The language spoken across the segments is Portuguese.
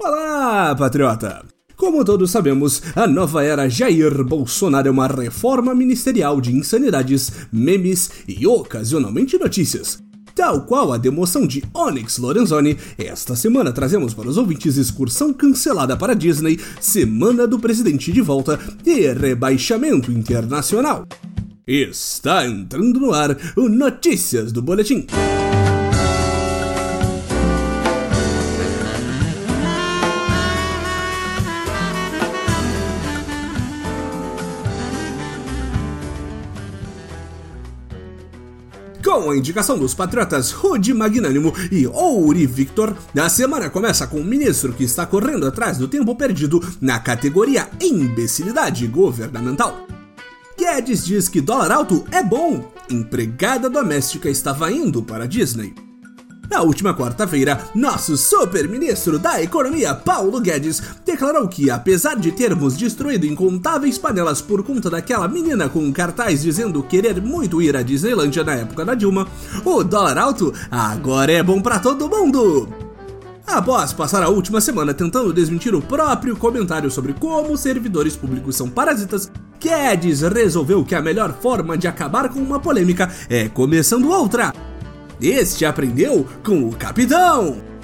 Olá, patriota! Como todos sabemos, a nova era Jair Bolsonaro é uma reforma ministerial de insanidades, memes e ocasionalmente notícias. Tal qual a demoção de Onyx Lorenzoni, esta semana trazemos para os ouvintes excursão cancelada para Disney, semana do presidente de volta e rebaixamento internacional. Está entrando no ar o Notícias do Boletim. Com a indicação dos patriotas Rudy Magnânimo e Ouri Victor, a semana começa com um ministro que está correndo atrás do tempo perdido na categoria imbecilidade governamental. Guedes diz que dólar alto é bom. Empregada doméstica estava indo para Disney. Na última quarta-feira, nosso super-ministro da Economia, Paulo Guedes, declarou que, apesar de termos destruído incontáveis panelas por conta daquela menina com cartaz dizendo querer muito ir à Disneylândia na época da Dilma, o dólar alto agora é bom para todo mundo. Após passar a última semana tentando desmentir o próprio comentário sobre como servidores públicos são parasitas, Guedes resolveu que a melhor forma de acabar com uma polêmica é começando outra. Este aprendeu com o capitão.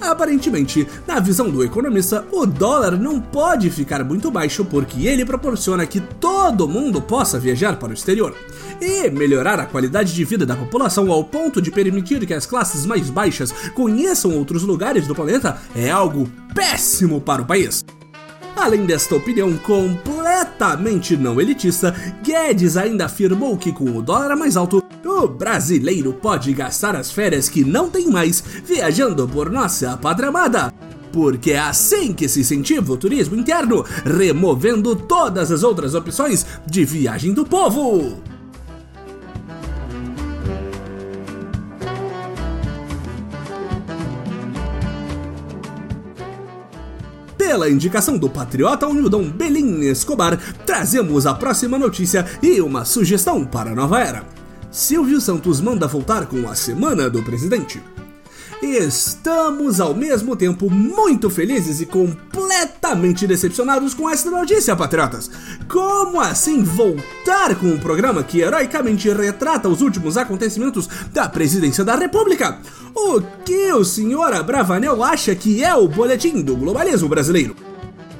Aparentemente, na visão do economista, o dólar não pode ficar muito baixo porque ele proporciona que todo mundo possa viajar para o exterior e melhorar a qualidade de vida da população ao ponto de permitir que as classes mais baixas conheçam outros lugares do planeta é algo péssimo para o país. Além desta opinião completamente não elitista, Guedes ainda afirmou que com o dólar mais alto, o brasileiro pode gastar as férias que não tem mais viajando por nossa pátria amada. Porque é assim que se incentiva o turismo interno, removendo todas as outras opções de viagem do povo. Pela indicação do patriota Unildon Belin Escobar, trazemos a próxima notícia e uma sugestão para a nova era. Silvio Santos manda voltar com a Semana do Presidente. Estamos ao mesmo tempo muito felizes e completamente decepcionados com esta notícia, patriotas. Como assim voltar com um programa que heroicamente retrata os últimos acontecimentos da presidência da República? O que o senhor Abravanel acha que é o boletim do globalismo brasileiro?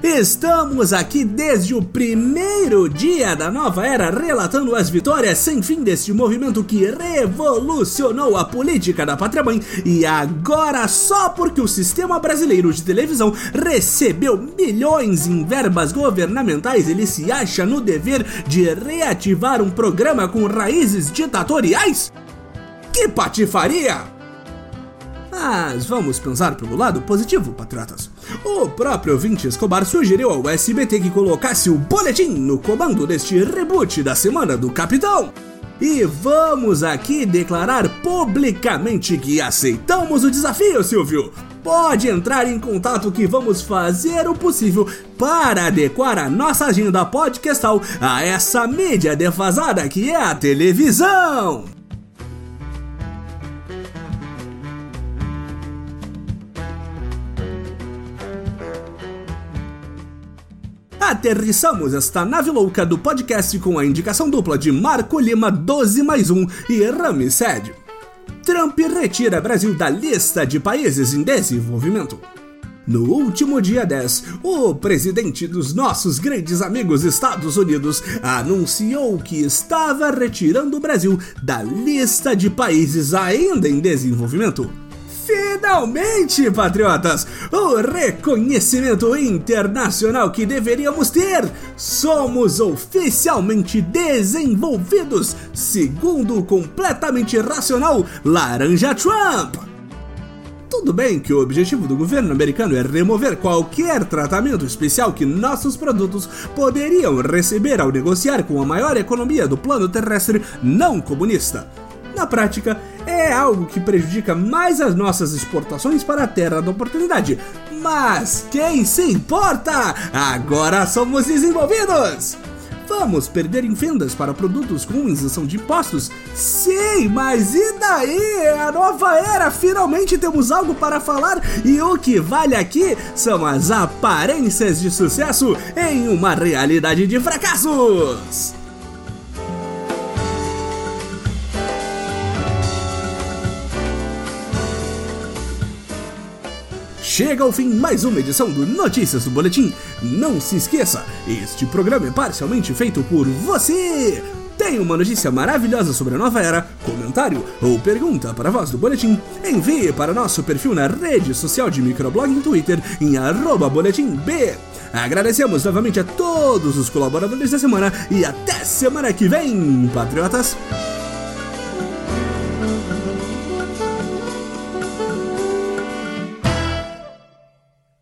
Estamos aqui desde o primeiro dia da nova era relatando as vitórias sem fim deste movimento que revolucionou a política da pátria mãe e agora só porque o sistema brasileiro de televisão recebeu milhões em verbas governamentais ele se acha no dever de reativar um programa com raízes ditatoriais? Que patifaria! Mas vamos pensar pelo lado positivo, patriotas. O próprio Vinte Escobar sugeriu ao SBT que colocasse o boletim no comando deste reboot da Semana do Capitão. E vamos aqui declarar publicamente que aceitamos o desafio, Silvio. Pode entrar em contato que vamos fazer o possível para adequar a nossa agenda podcastal a essa mídia defasada que é a televisão. Aterrissamos esta nave louca do podcast com a indicação dupla de Marco Lima 12 mais 1 e Rami. Trump retira Brasil da lista de países em desenvolvimento. No último dia 10, o presidente dos nossos grandes amigos Estados Unidos anunciou que estava retirando o Brasil da lista de países ainda em desenvolvimento. Finalmente, patriotas, o reconhecimento internacional que deveríamos ter! Somos oficialmente desenvolvidos, segundo o completamente racional Laranja Trump! Tudo bem que o objetivo do governo americano é remover qualquer tratamento especial que nossos produtos poderiam receber ao negociar com a maior economia do plano terrestre não comunista. Na prática, é algo que prejudica mais as nossas exportações para a terra da oportunidade. Mas quem se importa? Agora somos desenvolvidos! Vamos perder em vendas para produtos com isenção de impostos? Sim, mas e daí? A nova era, finalmente temos algo para falar e o que vale aqui são as aparências de sucesso em uma realidade de fracassos. Chega ao fim mais uma edição do Notícias do Boletim. Não se esqueça, este programa é parcialmente feito por você. Tem uma notícia maravilhosa sobre a nova era, comentário ou pergunta para a voz do boletim? Envie para nosso perfil na rede social de microblog no Twitter em boletimb. Agradecemos novamente a todos os colaboradores da semana e até semana que vem, patriotas!